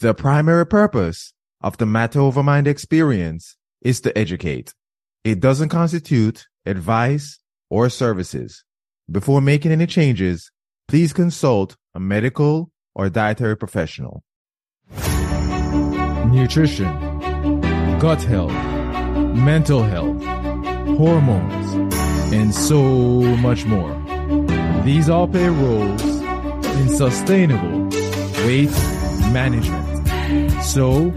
The primary purpose of the Matter Over Mind experience is to educate. It doesn't constitute advice or services. Before making any changes, please consult a medical or dietary professional. Nutrition, gut health, mental health, hormones, and so much more. These all play roles in sustainable weight management. So,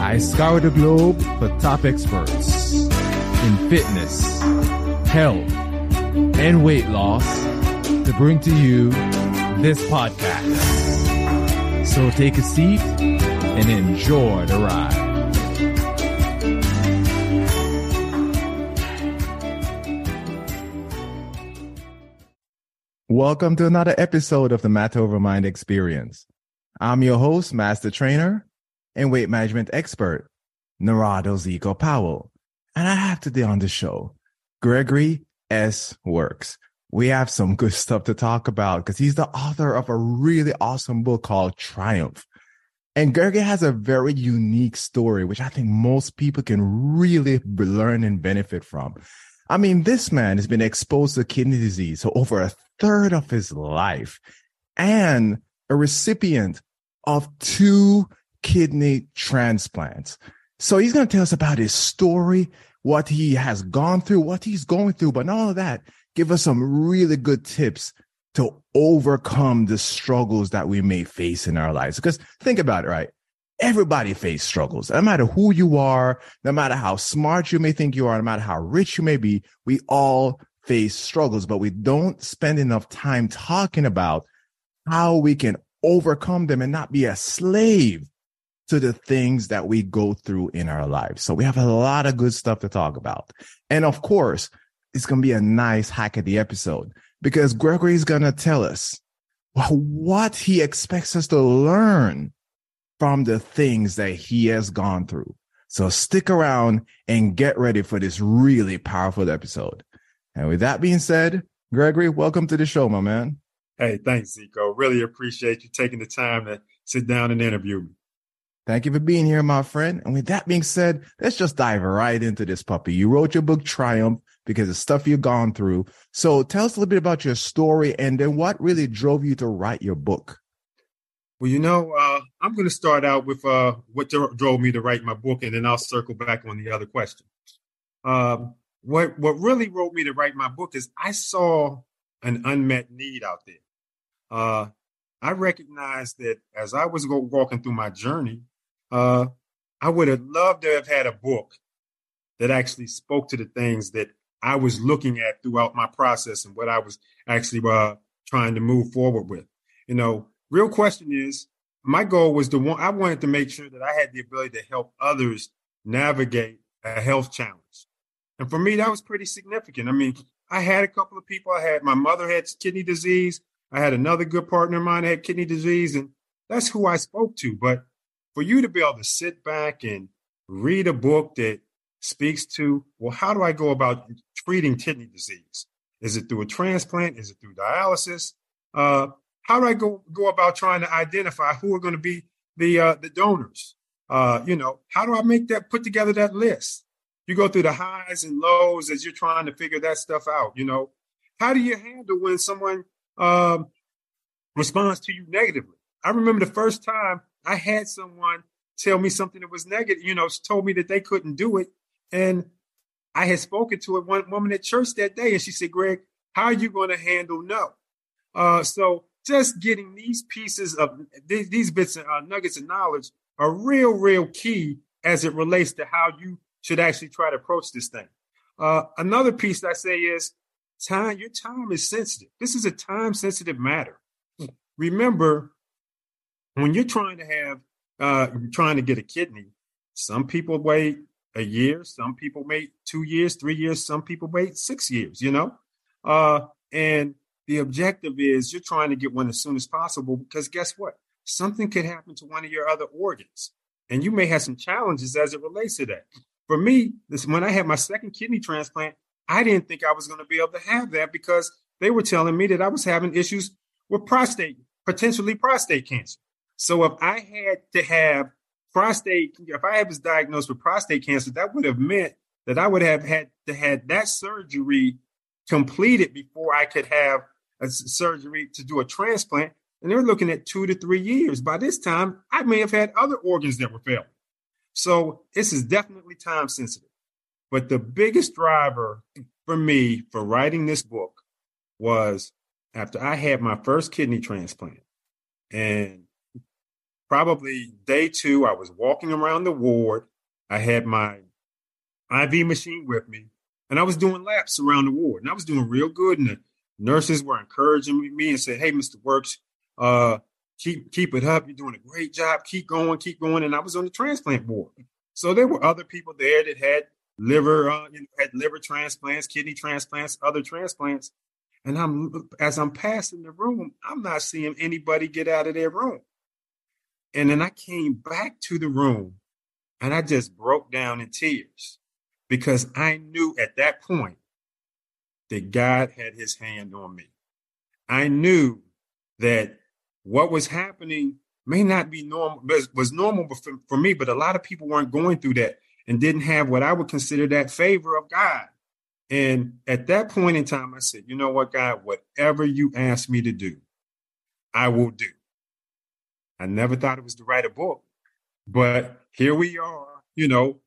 I scour the globe for top experts in fitness, health, and weight loss to bring to you this podcast. So take a seat and enjoy the ride. Welcome to another episode of the Matter Over Mind Experience. I'm your host, Master Trainer, and weight management expert, Narado Zeco Powell. And I have today on the show, Gregory S. Works. We have some good stuff to talk about because he's the author of a really awesome book called Triumph. And Gregory has a very unique story, which I think most people can really learn and benefit from. I mean, this man has been exposed to kidney disease for over a third of his life and a recipient of two kidney transplants. So he's going to tell us about his story, what he has gone through, what he's going through, but not all of that, give us some really good tips to overcome the struggles that we may face in our lives. Because think about it, right? Everybody face struggles. No matter who you are, no matter how smart you may think you are, no matter how rich you may be, we all face struggles, but we don't spend enough time talking about how we can overcome them and not be a slave to the things that we go through in our lives. So we have a lot of good stuff to talk about. And of course, it's going to be a nice hack of the episode because Gregory is going to tell us what he expects us to learn from the things that he has gone through. So stick around and get ready for this really powerful episode. And with that being said, Gregory, welcome to the show, my man. Hey, thanks, Zeco. Really appreciate you taking the time to sit down and interview me. Thank you for being here, my friend. And with that being said, let's just dive right into this puppy. You wrote your book Triumph because of stuff you've gone through. So tell us a little bit about your story and then what really drove you to write your book. Well, you know, uh, I'm going to start out with uh, what drove me to write my book, and then I'll circle back on the other question. Um, what what really drove me to write my book is I saw an unmet need out there. Uh, I recognized that as I was walking through my journey, uh, I would have loved to have had a book that actually spoke to the things that I was looking at throughout my process and what I was actually uh, trying to move forward with. You know, real question is my goal was to one I wanted to make sure that I had the ability to help others navigate a health challenge. And for me, that was pretty significant. I mean, I had a couple of people. I had my mother had kidney disease. I had another good partner of mine that had kidney disease, and that's who I spoke to. But for you to be able to sit back and read a book that speaks to, well, how do I go about treating kidney disease? Is it through a transplant? Is it through dialysis? Uh, how do I go go about trying to identify who are going to be the uh, the donors? Uh, you know, how do I make that put together that list? You go through the highs and lows as you're trying to figure that stuff out. You know, how do you handle when someone um, responds to you negatively? I remember the first time I had someone tell me something that was negative, you know, told me that they couldn't do it. And I had spoken to a one woman at church that day, and she said, Greg, how are you going to handle no? Uh, so just getting these pieces of these, these bits of uh, nuggets of knowledge are real, real key as it relates to how you should actually try to approach this thing. Uh, another piece I say is time. Your time is sensitive. This is a time sensitive matter. Remember, when you're trying to have uh, trying to get a kidney, some people wait a year, some people wait two years, three years, some people wait six years. You know, uh, and the objective is you're trying to get one as soon as possible because guess what? Something could happen to one of your other organs, and you may have some challenges as it relates to that. For me, this when I had my second kidney transplant, I didn't think I was going to be able to have that because they were telling me that I was having issues with prostate, potentially prostate cancer. So if I had to have prostate, if I was diagnosed with prostate cancer, that would have meant that I would have had to had that surgery completed before I could have a surgery to do a transplant. And they're looking at two to three years. By this time, I may have had other organs that were failing. So this is definitely time sensitive. But the biggest driver for me for writing this book was after I had my first kidney transplant. And probably day two, I was walking around the ward. I had my IV machine with me, and I was doing laps around the ward, and I was doing real good. And the nurses were encouraging me and said, "Hey, Mr. Works, uh, keep keep it up. You're doing a great job. Keep going, keep going." And I was on the transplant board, so there were other people there that had liver, uh, you know, had liver transplants, kidney transplants, other transplants. And I'm as I'm passing the room, I'm not seeing anybody get out of their room. And then I came back to the room and I just broke down in tears because I knew at that point that God had his hand on me. I knew that what was happening may not be normal, but was normal for, me, but a lot of people weren't going through that and didn't have what I would consider that favor of God. And at that point in time, I said, you know what, God, whatever you ask me to do, I will do. I never thought it was to write a book, but here we are, you know,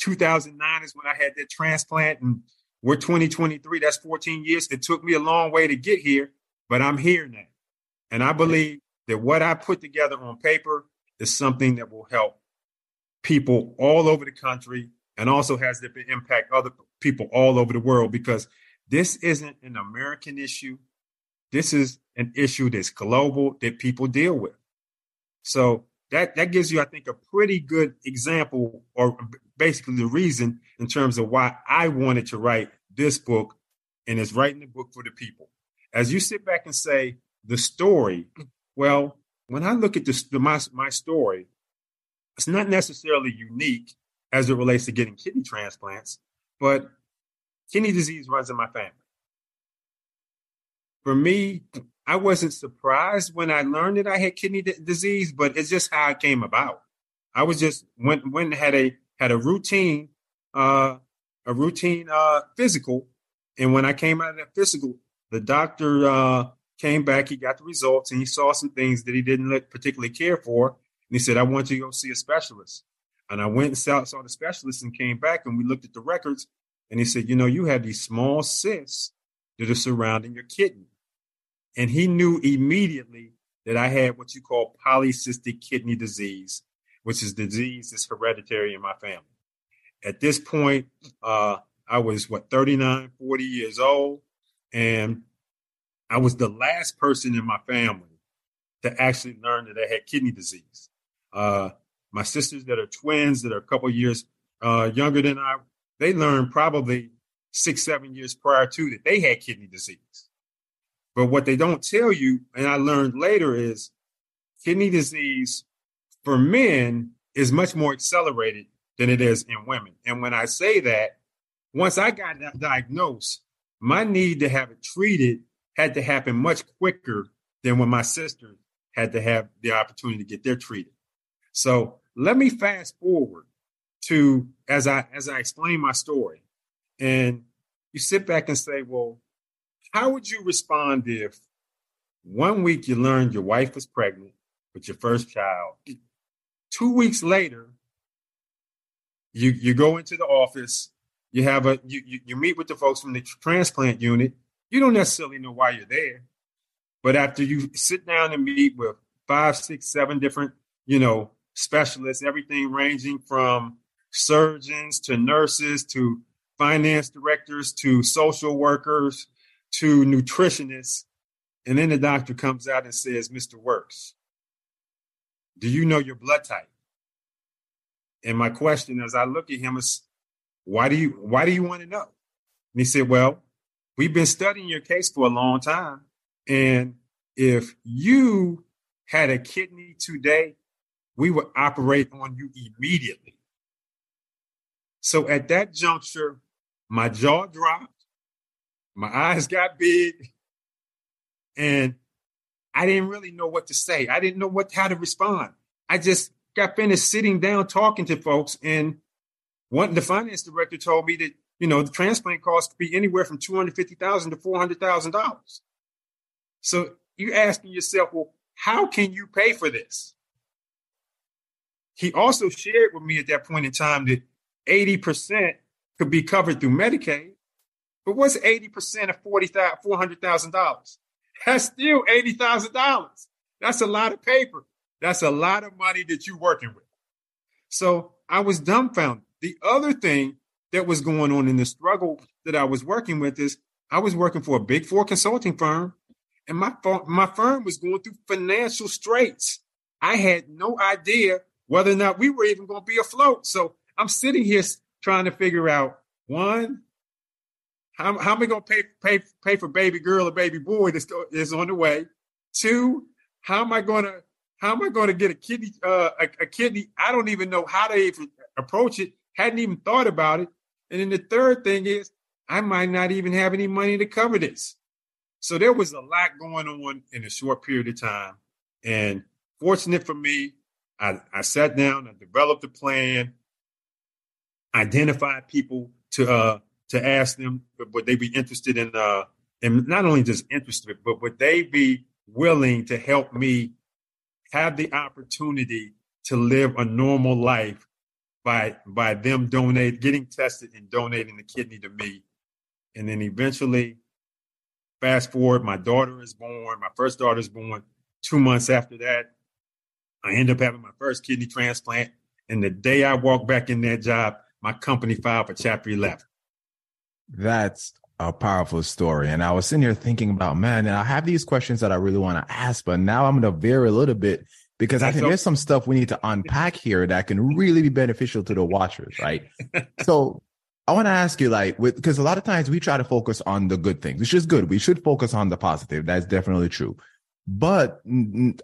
2009 is when I had that transplant and we're 2023. That's 14 years. It took me a long way to get here, but I'm here now. And I believe that what I put together on paper is something that will help people all over the country and also has the impact other people all over the world because this isn't an American issue. This is an issue that's global that people deal with. So that that gives you, I think, a pretty good example, or basically the reason in terms of why I wanted to write this book, and is writing the book for the people. As you sit back and say the story, well, when I look at this, my my story, it's not necessarily unique as it relates to getting kidney transplants, but kidney disease runs in my family. For me, I wasn't surprised when I learned that I had kidney d- disease, but it's just how it came about. I was just went went had a had a routine uh, a routine uh, physical, and when I came out of that physical, the doctor uh, came back. He got the results, and he saw some things that he didn't look particularly care for, and he said, I want you to go see a specialist. And I went and saw, saw the specialist and came back and we looked at the records. And he said, You know, you have these small cysts that are surrounding your kidney. And he knew immediately that I had what you call polycystic kidney disease, which is disease that's hereditary in my family. At this point, uh, I was what 39, 40 years old, and I was the last person in my family to actually learn that I had kidney disease. Uh, my sisters that are twins that are a couple years uh, younger than I, they learned probably six, seven years prior to that they had kidney disease. But what they don't tell you, and I learned later, is kidney disease for men is much more accelerated than it is in women. And when I say that, once I got diagnosed, my need to have it treated had to happen much quicker than when my sister had to have the opportunity to get their treated. So let me fast forward to as I as I explain my story, and you sit back and say, well, how would you respond if one week you learned your wife was pregnant with your first child, two weeks later, you you go into the office, you have a you you, you meet with the folks from the transplant unit. You don't necessarily know why you're there, but after you sit down and meet with five, six, seven different, you know, specialists, everything ranging from surgeons to nurses to finance directors to social workers to nutritionists. And then the doctor comes out and says, Mr. Works, do you know your blood type? And my question as I look at him is, why do you why do you want to know? And he said, Well, we've been studying your case for a long time. And if you had a kidney today, we would operate on you immediately. So at that juncture, my jaw dropped, my eyes got big, and I didn't really know what to say. I didn't know what how to respond. I just got finished sitting down talking to folks, and one the finance director told me that you know the transplant cost could be anywhere from two hundred fifty thousand to four hundred thousand dollars. So you're asking yourself, well, how can you pay for this? He also shared with me at that point in time that 80% could be covered through Medicaid. But what's 80% of $400,000? That's still $80,000. That's a lot of paper. That's a lot of money that you're working with. So I was dumbfounded. The other thing that was going on in the struggle that I was working with is I was working for a big four consulting firm and my, my firm was going through financial straits. I had no idea whether or not we were even going to be afloat. So I'm sitting here trying to figure out one, how, how am I to pay, pay, pay for baby girl or baby boy that's is on the way? Two, how am I going to how am I to get a kidney uh, a, a, kidney? I don't even know how to even approach it. Hadn't even thought about it. And then the third thing is I might not even have any money to cover this. So there was a lot going on in a short period of time. And fortunate for me, I, I sat down, I developed a plan, identified people to uh, to ask them would they be interested in uh, and not only just interested, but would they be willing to help me have the opportunity to live a normal life by by them donate getting tested and donating the kidney to me and then eventually fast forward my daughter is born my first daughter is born two months after that I end up having my first kidney transplant. And the day I walk back in that job, my company filed for Chapter 11. That's a powerful story. And I was sitting here thinking about, man, and I have these questions that I really want to ask, but now I'm going to veer a little bit because I think there's some stuff we need to unpack here that can really be beneficial to the watchers, right? so I want to ask you, like, because a lot of times we try to focus on the good things, which is good. We should focus on the positive. That's definitely true. But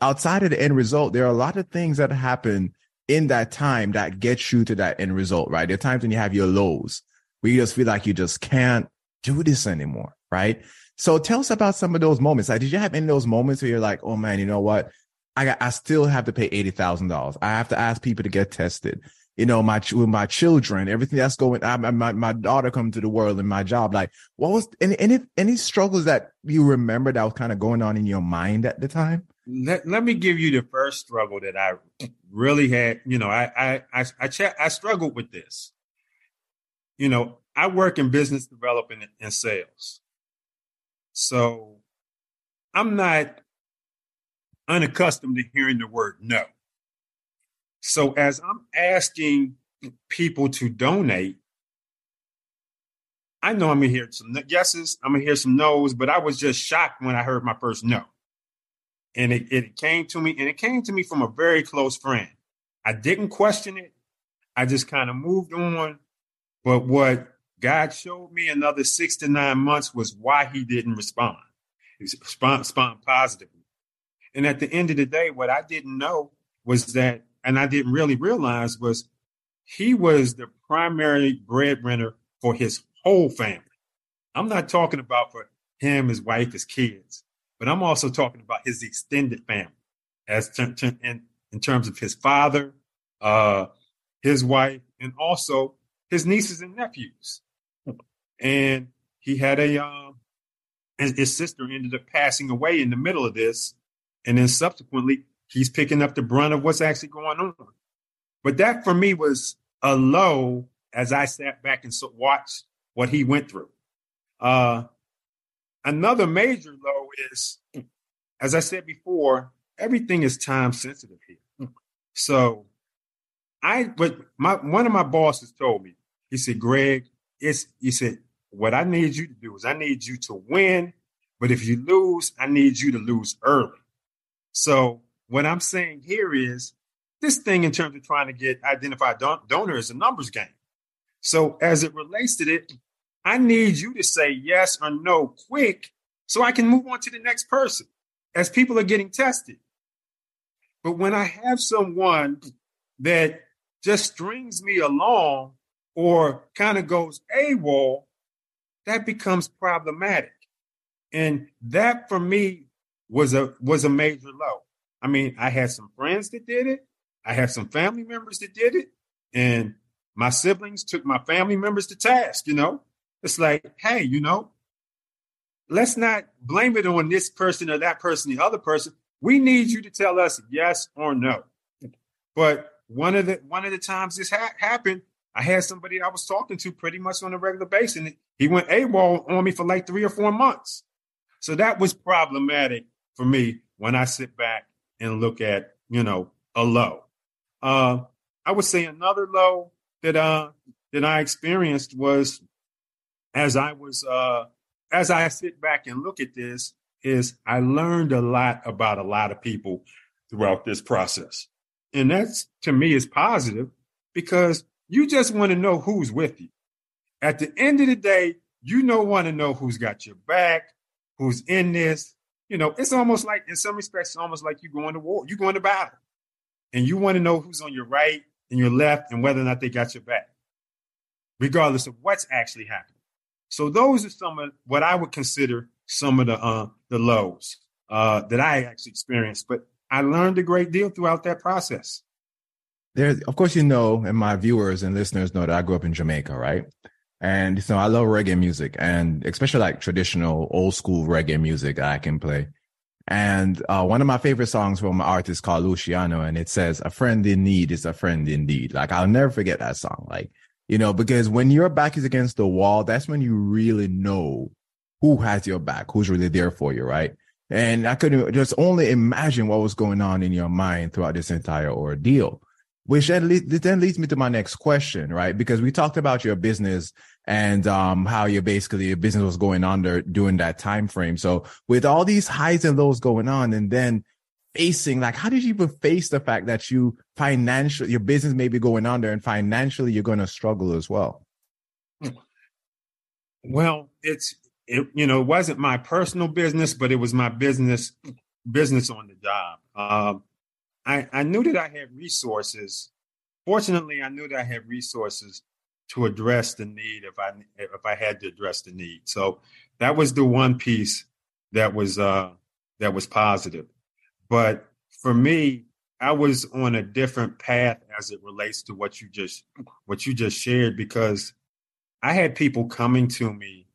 outside of the end result, there are a lot of things that happen in that time that get you to that end result, right? There are times when you have your lows where you just feel like you just can't do this anymore, right? So tell us about some of those moments. Like, did you have any of those moments where you're like, oh man, you know what? I I still have to pay eighty thousand dollars. I have to ask people to get tested you know, my with my children, everything that's going. I, my my daughter come to the world and my job. Like, what was any any any struggles that you remember that was kind of going on in your mind at the time? Let, let me give you the first struggle that I really had. You know, I I I I, ch- I struggled with this. You know, I work in business development and sales, so I'm not unaccustomed to hearing the word no. So as I'm asking people to donate, I know I'm gonna hear some yeses, I'm gonna hear some no's, but I was just shocked when I heard my first no. And it, it came to me, and it came to me from a very close friend. I didn't question it. I just kind of moved on. But what God showed me another six to nine months was why he didn't respond. He respond, respond positively. And at the end of the day, what I didn't know was that and I didn't really realize was he was the primary breadwinner for his whole family. I'm not talking about for him, his wife, his kids, but I'm also talking about his extended family, as in, in terms of his father, uh, his wife, and also his nieces and nephews. And he had a um, his, his sister ended up passing away in the middle of this, and then subsequently he's picking up the brunt of what's actually going on. But that for me was a low as I sat back and watched what he went through. Uh, another major low is, as I said before, everything is time sensitive here. So I, but my one of my bosses told me, he said, Greg, it's he said, what I need you to do is I need you to win, but if you lose, I need you to lose early. So what I'm saying here is this thing in terms of trying to get identified don- donor is a numbers game. So as it relates to it, I need you to say yes or no quick so I can move on to the next person as people are getting tested. But when I have someone that just strings me along or kind of goes AWOL, that becomes problematic. And that for me was a was a major low. I mean, I had some friends that did it. I had some family members that did it, and my siblings took my family members to task. You know, it's like, hey, you know, let's not blame it on this person or that person, the other person. We need you to tell us yes or no. But one of the one of the times this ha- happened, I had somebody I was talking to pretty much on a regular basis, and he went AWOL on me for like three or four months. So that was problematic for me when I sit back and look at, you know, a low. Uh, I would say another low that uh that I experienced was as I was uh as I sit back and look at this, is I learned a lot about a lot of people throughout this process. And that's to me is positive because you just want to know who's with you. At the end of the day, you don't want to know who's got your back, who's in this. You know, it's almost like, in some respects, it's almost like you're going to war, you're going to battle, and you want to know who's on your right and your left and whether or not they got your back, regardless of what's actually happening. So those are some of what I would consider some of the uh, the lows uh, that I actually experienced. But I learned a great deal throughout that process. There, of course, you know, and my viewers and listeners know that I grew up in Jamaica, right? And so I love reggae music, and especially like traditional old school reggae music I can play. And uh, one of my favorite songs from an artist called Luciano, and it says, "A friend in need is a friend indeed." Like I'll never forget that song. Like you know, because when your back is against the wall, that's when you really know who has your back, who's really there for you, right? And I couldn't just only imagine what was going on in your mind throughout this entire ordeal. Which then, le- then leads me to my next question, right? Because we talked about your business and um, how you basically your business was going under during that time frame. So with all these highs and lows going on, and then facing like how did you even face the fact that you financial your business may be going under and financially you're going to struggle as well well it's it you know it wasn't my personal business but it was my business business on the job um, i i knew that i had resources. Fortunately i knew that i had resources to address the need if i if i had to address the need. So that was the one piece that was uh that was positive. But for me, I was on a different path as it relates to what you just what you just shared because I had people coming to me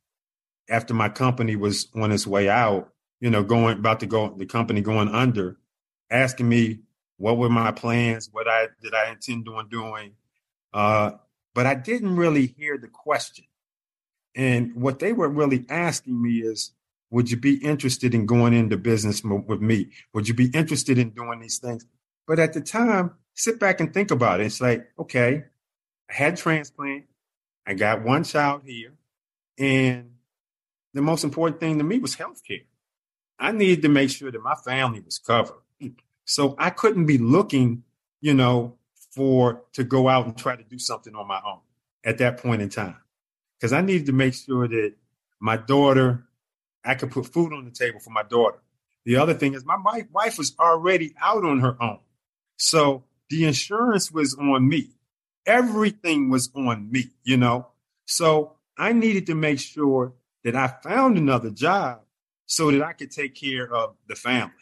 after my company was on its way out, you know, going about to go the company going under, asking me what were my plans, what I did I intend on doing. Uh, but I didn't really hear the question. And what they were really asking me is, would you be interested in going into business with me? Would you be interested in doing these things? But at the time, sit back and think about it. It's like, okay, I had transplant. I got one child here. And the most important thing to me was health care. I needed to make sure that my family was covered. So I couldn't be looking, you know, for to go out and try to do something on my own at that point in time. Because I needed to make sure that my daughter I could put food on the table for my daughter. The other thing is my wife was already out on her own. So the insurance was on me. Everything was on me, you know? So I needed to make sure that I found another job so that I could take care of the family.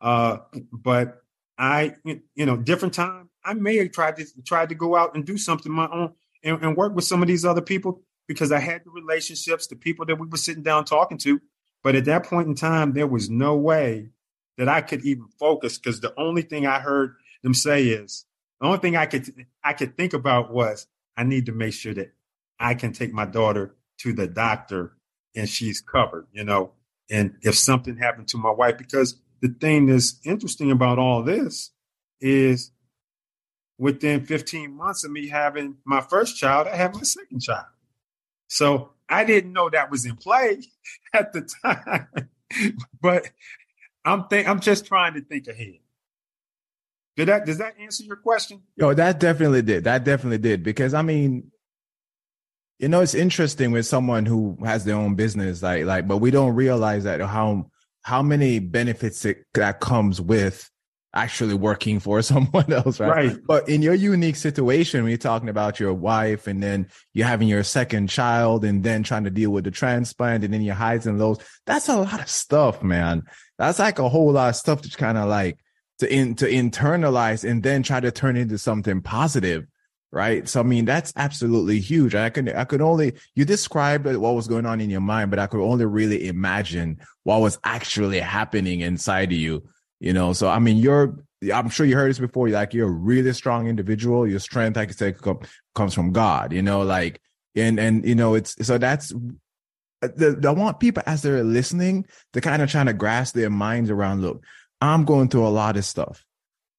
Uh, but I, you know, different time, I may have tried to tried to go out and do something my own and, and work with some of these other people because I had the relationships, the people that we were sitting down talking to. But at that point in time, there was no way that I could even focus because the only thing I heard them say is the only thing I could I could think about was I need to make sure that I can take my daughter to the doctor and she's covered, you know. And if something happened to my wife, because the thing that's interesting about all this is within 15 months of me having my first child, I have my second child. So I didn't know that was in play at the time, but I'm think I'm just trying to think ahead. Did that does that answer your question? Yo, that definitely did. That definitely did because I mean, you know, it's interesting with someone who has their own business, like like, but we don't realize that how how many benefits it, that comes with actually working for someone else, right? Right. But in your unique situation, when you're talking about your wife and then you're having your second child and then trying to deal with the transplant and then your highs and lows, that's a lot of stuff, man. That's like a whole lot of stuff to kind of like to in to internalize and then try to turn into something positive. Right. So I mean that's absolutely huge. I could I could only you described what was going on in your mind, but I could only really imagine what was actually happening inside of you you know so i mean you're i'm sure you heard this before like you're a really strong individual your strength i said comes from god you know like and and you know it's so that's the, I want people as they're listening to kind of trying to grasp their minds around look i'm going through a lot of stuff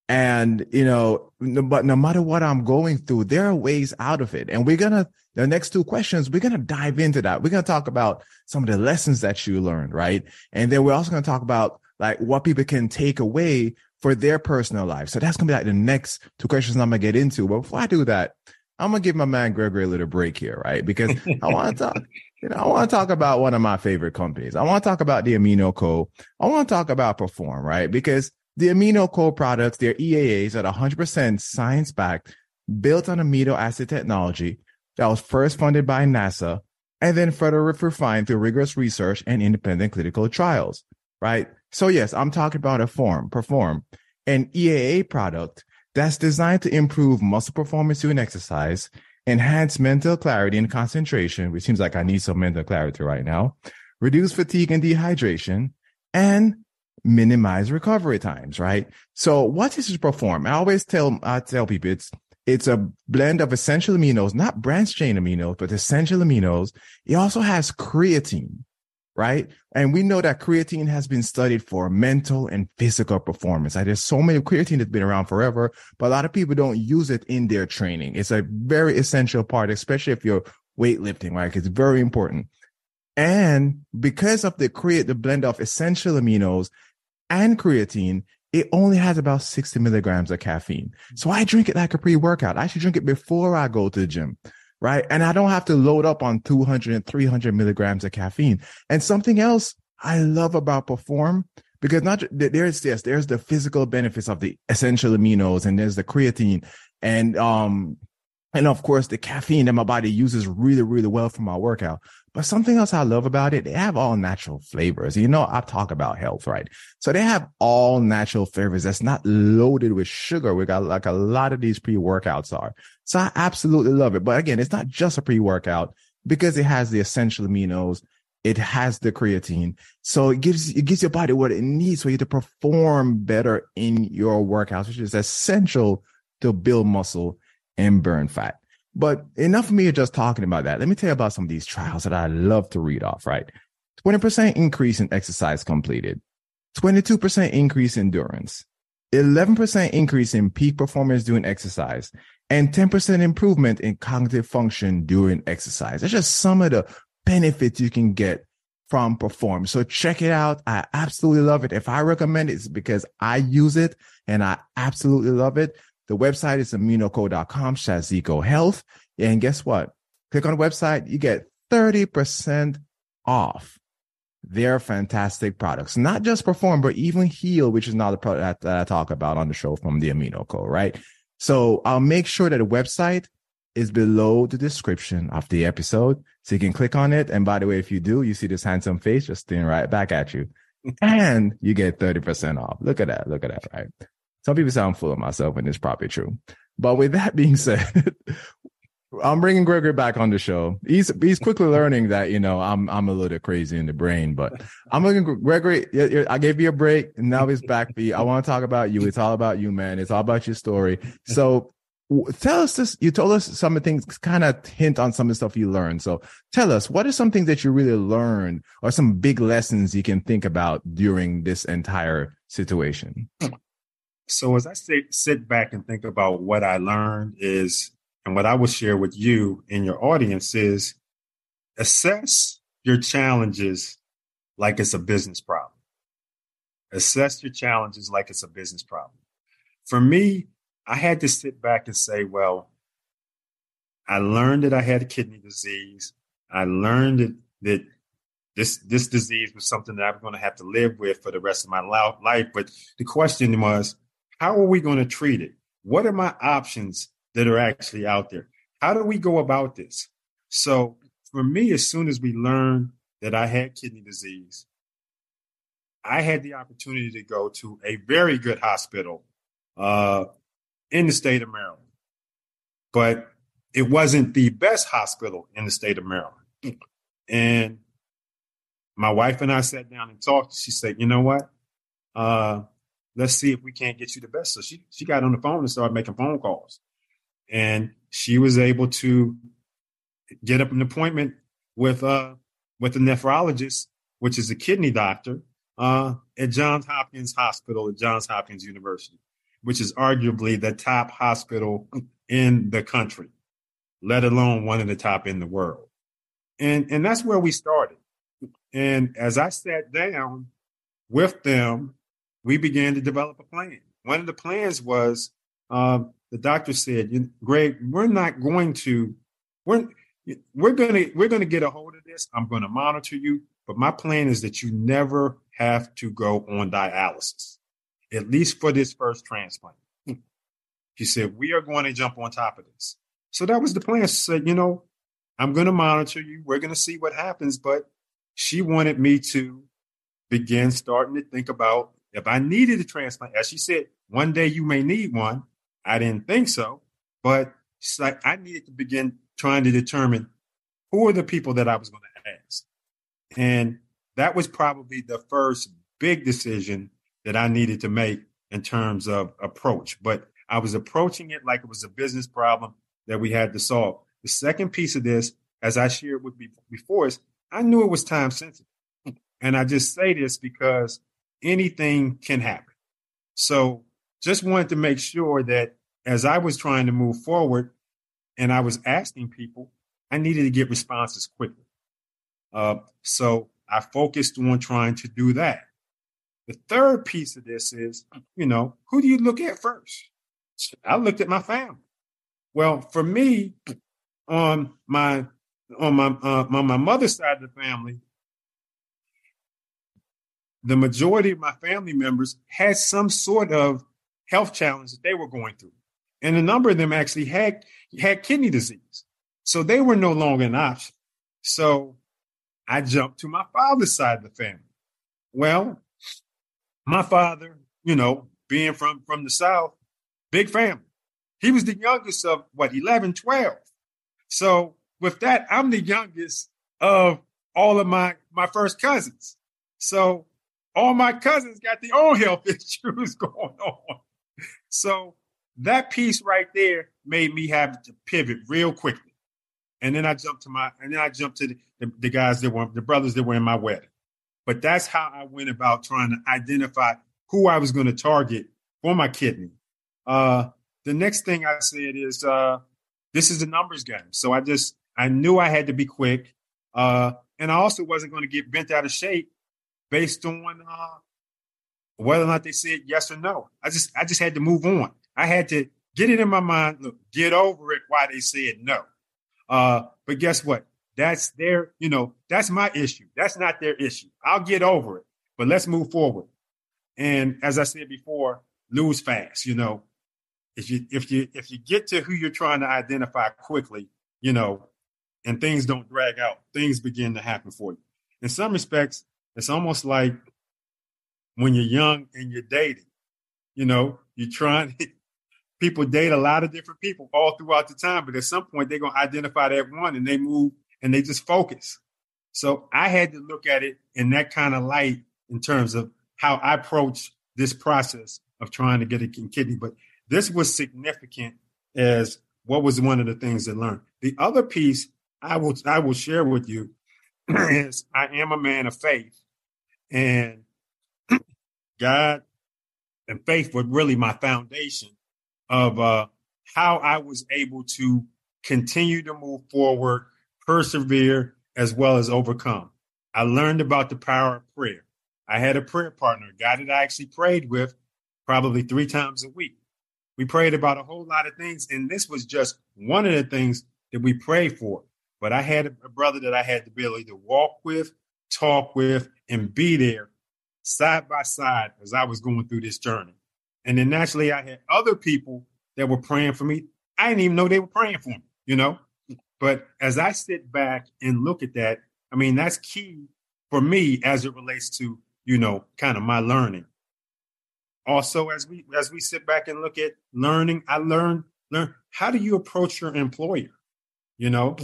and you know but no matter what i'm going through there are ways out of it and we're gonna the next two questions we're gonna dive into that we're gonna talk about some of the lessons that you learned right and then we're also gonna talk about like what people can take away for their personal life. So that's gonna be like the next two questions I'm gonna get into. But before I do that, I'm gonna give my man Gregory a little break here, right? Because I want to talk, you know, I want to talk about one of my favorite companies. I want to talk about the AminoCo. I want to talk about Perform, right? Because the AminoCo products, their EAAs are 100% science backed, built on amino acid technology that was first funded by NASA and then further refined through rigorous research and independent clinical trials, right? So yes, I'm talking about a form, perform, an EAA product that's designed to improve muscle performance during exercise, enhance mental clarity and concentration, which seems like I need some mental clarity right now, reduce fatigue and dehydration, and minimize recovery times, right? So what is this perform? I always tell I tell people it's it's a blend of essential aminos, not branched chain aminos, but essential aminos. It also has creatine, right? And we know that creatine has been studied for mental and physical performance. Like there's so many creatine that's been around forever, but a lot of people don't use it in their training. It's a very essential part, especially if you're weightlifting, right? It's very important. And because of the create the blend of essential aminos and creatine, it only has about 60 milligrams of caffeine. So I drink it like a pre-workout. I should drink it before I go to the gym right? And I don't have to load up on 200 and 300 milligrams of caffeine. And something else I love about Perform, because not there's this, there's the physical benefits of the essential aminos and there's the creatine and, um, and of course the caffeine that my body uses really, really well for my workout. But something else I love about it, they have all natural flavors. You know, I talk about health, right? So they have all natural flavors that's not loaded with sugar. We got like a lot of these pre-workouts are. So I absolutely love it. But again, it's not just a pre-workout because it has the essential aminos. It has the creatine. So it gives, it gives your body what it needs for you to perform better in your workouts, which is essential to build muscle and burn fat. But enough of me just talking about that. Let me tell you about some of these trials that I love to read off, right? 20% increase in exercise completed, 22% increase in endurance, 11% increase in peak performance during exercise, and 10% improvement in cognitive function during exercise. That's just some of the benefits you can get from Perform. So check it out. I absolutely love it. If I recommend it, it's because I use it and I absolutely love it. The website is aminoco.com slash Zeco Health. And guess what? Click on the website, you get 30% off their fantastic products. Not just Perform, but even Heal, which is another product that I talk about on the show from the AminoCo, right? So I'll make sure that the website is below the description of the episode. So you can click on it. And by the way, if you do, you see this handsome face just staring right back at you and you get 30% off. Look at that. Look at that. Right. Some people say I'm full of myself and it's probably true. But with that being said, I'm bringing Gregory back on the show. He's he's quickly learning that you know I'm I'm a little crazy in the brain, but I'm looking Gregory. I gave you a break, and now he's back for you. I want to talk about you. It's all about you, man. It's all about your story. So tell us this. You told us some of the things, kind of hint on some of the stuff you learned. So tell us what are some things that you really learned, or some big lessons you can think about during this entire situation. So as I sit, sit back and think about what I learned is and what I will share with you and your audience is assess your challenges like it's a business problem. Assess your challenges like it's a business problem. For me, I had to sit back and say, well, I learned that I had kidney disease. I learned that, that this this disease was something that I'm going to have to live with for the rest of my life. But the question was, How are we going to treat it? What are my options that are actually out there? How do we go about this? So for me, as soon as we learned that I had kidney disease, I had the opportunity to go to a very good hospital uh, in the state of Maryland, but it wasn't the best hospital in the state of Maryland. And my wife and I sat down and talked. She said, "You know what? Uh, let's see if we can't get you the best." So she she got on the phone and started making phone calls, and she was able to get up an appointment with uh with a nephrologist, which is a kidney doctor, uh, at Johns Hopkins Hospital at Johns Hopkins University, which is arguably the top hospital in the country, let alone one of the top in the world. And and that's where we started. And as I sat down with them, we began to develop a plan. One of the plans was uh, the doctor said, "Greg, we're not going to we're we're gonna we're gonna get a hold of this. I'm going to monitor you, but my plan is that you never have to go on dialysis, at least for this first transplant. He said, We are going to jump on top of this. So that was the plan. She said, You know, I'm going to monitor you. We're going to see what happens. But she wanted me to begin starting to think about if I needed a transplant. As she said, one day you may need one. I didn't think so. But like, I needed to begin trying to determine who are the people that I was going to ask. And that was probably the first big decision that I needed to make in terms of approach. But I was approaching it like it was a business problem that we had to solve. The second piece of this, as I shared with before, is I knew it was time sensitive. And I just say this because anything can happen. So just wanted to make sure that as I was trying to move forward and I was asking people, I needed to get responses quickly. Uh, so I focused on trying to do that. The third piece of this is, you know, who do you look at first? I looked at my family. Well, for me, on my on my uh, on my mother's side of the family, the majority of my family members had some sort of health challenge that they were going through, and a number of them actually had had kidney disease, so they were no longer an option. So I jumped to my father's side of the family. Well, my father, you know, being from from the south, big family. He was the youngest of what 11, 12. So with that, I'm the youngest of all of my my first cousins. So all my cousins got their own health issues going on. So that piece right there made me have to pivot real quickly. And then I jumped to my, and then I jumped to the, the, the guys that were, the brothers that were in my wedding. But that's how I went about trying to identify who I was going to target for my kidney. Uh, the next thing I said is, uh, this is a numbers game. So I just, I knew I had to be quick. Uh, and I also wasn't going to get bent out of shape based on, uh, whether or not they said yes or no. I just, I just had to move on. I had to get it in my mind. Look, get over it. Why they said no. Uh, but guess what? That's their, you know, that's my issue. That's not their issue. I'll get over it, but let's move forward. And as I said before, lose fast. You know, if you if you if you get to who you're trying to identify quickly, you know, and things don't drag out, things begin to happen for you. In some respects, it's almost like when you're young and you're dating. You know, you're trying people date a lot of different people all throughout the time, but at some point they're to identify that one and they move and they just focus. So I had to look at it in that kind of light in terms of how I approach this process of trying to get a kidney. But this was significant as what was one of the things I learned. The other piece I will I will share with you is I am a man of faith, and God and faith were really my foundation of uh, how I was able to continue to move forward, persevere, as well as overcome. I learned about the power of prayer. I had a prayer partner, a guy that I actually prayed with probably three times a week. We prayed about a whole lot of things, and this was just one of the things that we prayed for. But I had a brother that I had the ability to walk with, talk with, and be there side by side as I was going through this journey. And then naturally, I had other people that were praying for me. I didn't even know they were praying for me, you know? But as I sit back and look at that, I mean, that's key for me as it relates to, you know, kind of my learning. Also, as we as we sit back and look at learning, I learn learn how do you approach your employer? You know,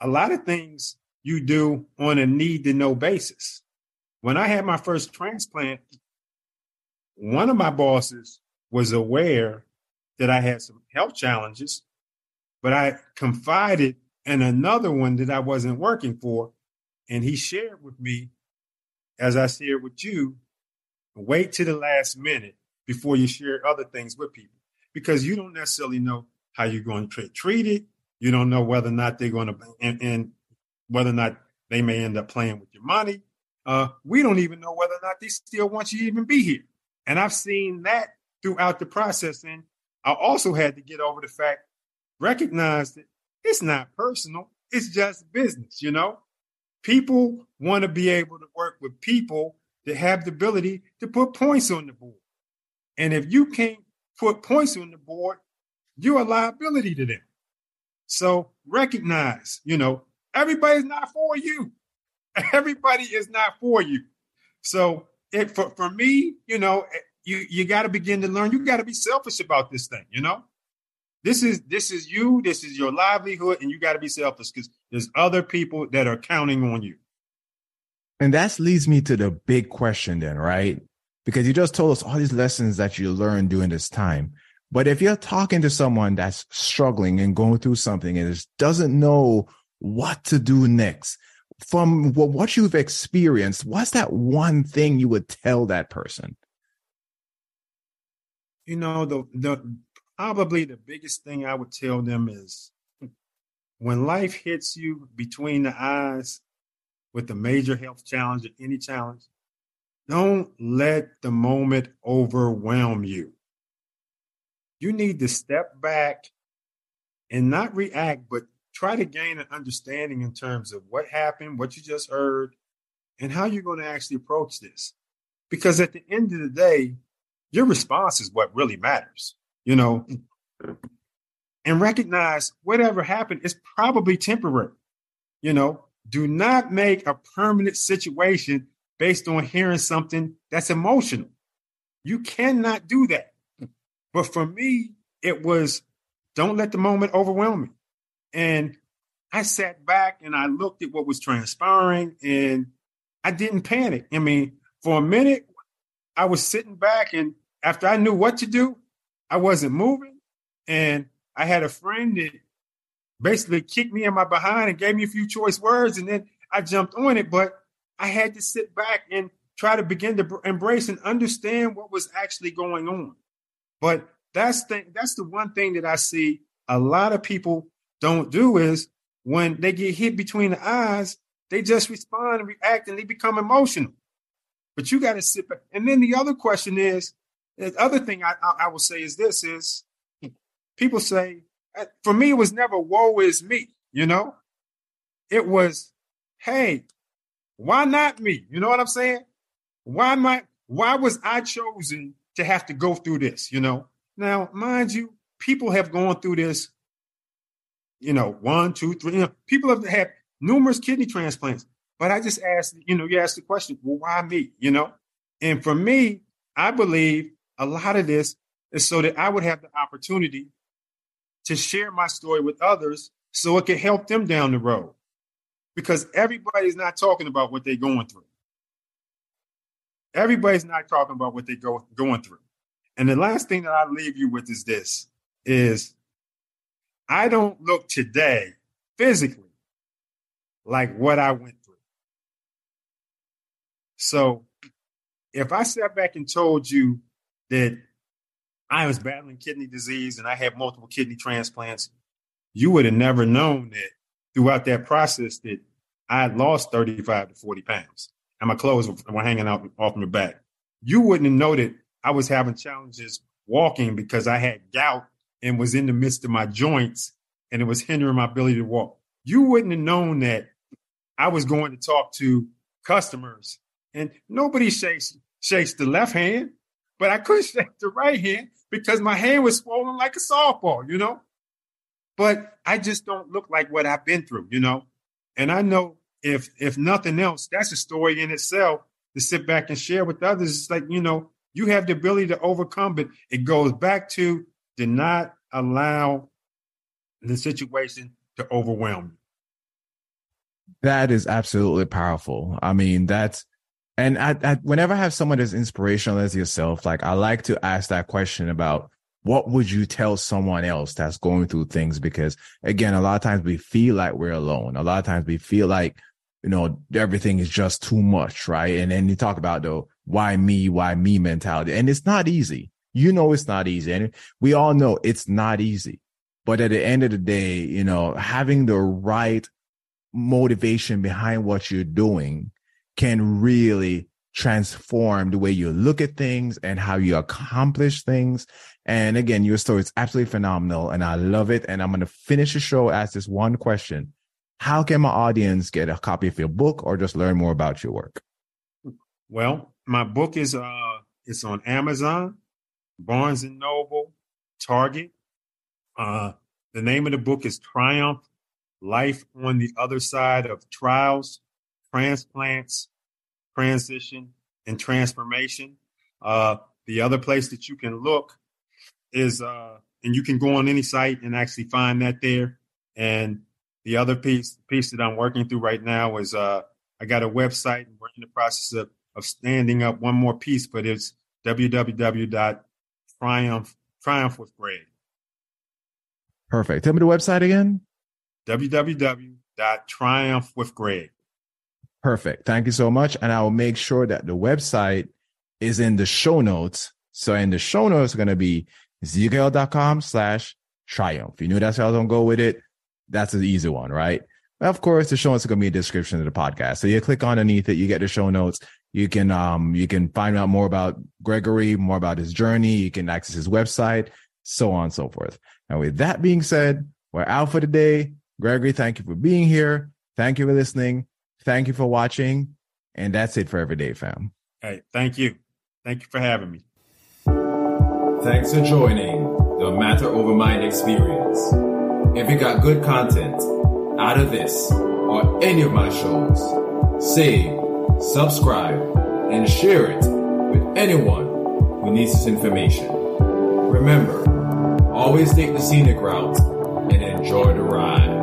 a lot of things you do on a need to know basis. When I had my first transplant, one of my bosses was aware that I had some health challenges, but I confided in another one that I wasn't working for. And he shared with me, as I shared with you, wait to the last minute before you share other things with people because you don't necessarily know how you're going to treat it. You don't know whether or not they're going to, and, and whether or not they may end up playing with your money. Uh, we don't even know whether or not they still want you to even be here. And I've seen that throughout the process. And I also had to get over the fact, recognize that it's not personal, it's just business, you know? People want to be able to work with people that have the ability to put points on the board. And if you can't put points on the board, you're a liability to them. So recognize, you know, everybody's not for you. Everybody is not for you. So it for, for me, you know, you you got to begin to learn. You got to be selfish about this thing, you know. This is this is you, this is your livelihood, and you got to be selfish because there's other people that are counting on you. And that leads me to the big question then, right? Because you just told us all these lessons that you learned during this time. But if you're talking to someone that's struggling and going through something and just doesn't know what to do next, from what you've experienced, what's that one thing you would tell that person? You know, the the probably the biggest thing I would tell them is when life hits you between the eyes with a major health challenge or any challenge, don't let the moment overwhelm you. You need to step back and not react, but try to gain an understanding in terms of what happened, what you just heard, and how you're going to actually approach this. Because at the end of the day, your response is what really matters, you know, and recognize whatever happened is probably temporary. You know, do not make a permanent situation based on hearing something that's emotional. You cannot do that. But for me, it was don't let the moment overwhelm me. And I sat back and I looked at what was transpiring and I didn't panic. I mean, for a minute, I was sitting back and after I knew what to do, I wasn't moving. And I had a friend that basically kicked me in my behind and gave me a few choice words. And then I jumped on it, but I had to sit back and try to begin to embrace and understand what was actually going on. But that's the, that's the one thing that I see a lot of people don't do is when they get hit between the eyes, they just respond and react and they become emotional. But you got to sit back. And then the other question is, the other thing I, I, I will say is this is people say, uh, for me, it was never woe is me, you know? It was, hey, why not me? You know what I'm saying? Why my why was I chosen to have to go through this, you know? Now, mind you, people have gone through this you know, one, two, three. You know, people have had numerous kidney transplants. But I just asked, you know, you asked the question, well, why me? You know? And for me, I believe a lot of this is so that I would have the opportunity to share my story with others so it could help them down the road. Because everybody's not talking about what they're going through. Everybody's not talking about what they're go, going through. And the last thing that I leave you with is this is I don't look today physically like what I went through. So if I sat back and told you that I was battling kidney disease and I had multiple kidney transplants, you would have never known that throughout that process that I lost 35 to 40 pounds and my clothes were hanging out off my back. You wouldn't have noted I was having challenges walking because I had gout and was in the midst of my joints and it was hindering my ability to walk. You wouldn't have known that I was going to talk to customers and nobody shakes shakes the left hand. but I couldn't shake the right hand because my hand was swollen like a softball, you know? But I just don't look like what I've been through, you know? And I know if if nothing else, that's a story in itself to sit back and share with others. It's like, you know, you have the ability to overcome, but it goes back to do not allow the situation to overwhelm you. That is absolutely powerful. I mean, that's and I, I, whenever I have someone as inspirational as yourself, like I like to ask that question about what would you tell someone else that's going through things? Because again, a lot of times we feel like we're alone. A lot of times we feel like, you know, everything is just too much, right? And then you talk about the why me, why me mentality. And it's not easy. You know, it's not easy. And we all know it's not easy. But at the end of the day, you know, having the right motivation behind what you're doing can really transform the way you look at things and how you accomplish things. And again, your story is absolutely phenomenal and I love it. And I'm going to finish the show ask this one question. How can my audience get a copy of your book or just learn more about your work? Well, my book is uh it's on Amazon, Barnes and Noble, Target. Uh the name of the book is Triumph Life on the Other Side of Trials, Transplants, Transition, and Transformation. Uh, the other place that you can look is, uh, and you can go on any site and actually find that there. And the other piece, piece that I'm working through right now is uh, I got a website and we're in the process of, of standing up one more piece, but it's www.triumph, triumph Triumph with Greg. Perfect. Tell me the website again www.triumphwithgreg. Perfect. Thank you so much. And I will make sure that the website is in the show notes. So in the show notes, it's going to be zecohealth.com slash triumph. You knew that's how I was going to go with it. That's an easy one, right? Of course, the show notes are going to be a description of the podcast. So you click underneath it, you get the show notes. You can, um, you can find out more about Gregory, more about his journey. You can access his website, so on and so forth. And with that being said, we're out for the day. Gregory, thank you for being here. Thank you for listening. Thank you for watching. And that's it for Everyday Fam. Hey, thank you. Thank you for having me. Thanks for joining the Matter Over Mind experience. If you got good content out of this or any of my shows, save, subscribe, and share it with anyone who needs this information. Remember, always take the scenic route and enjoy the ride.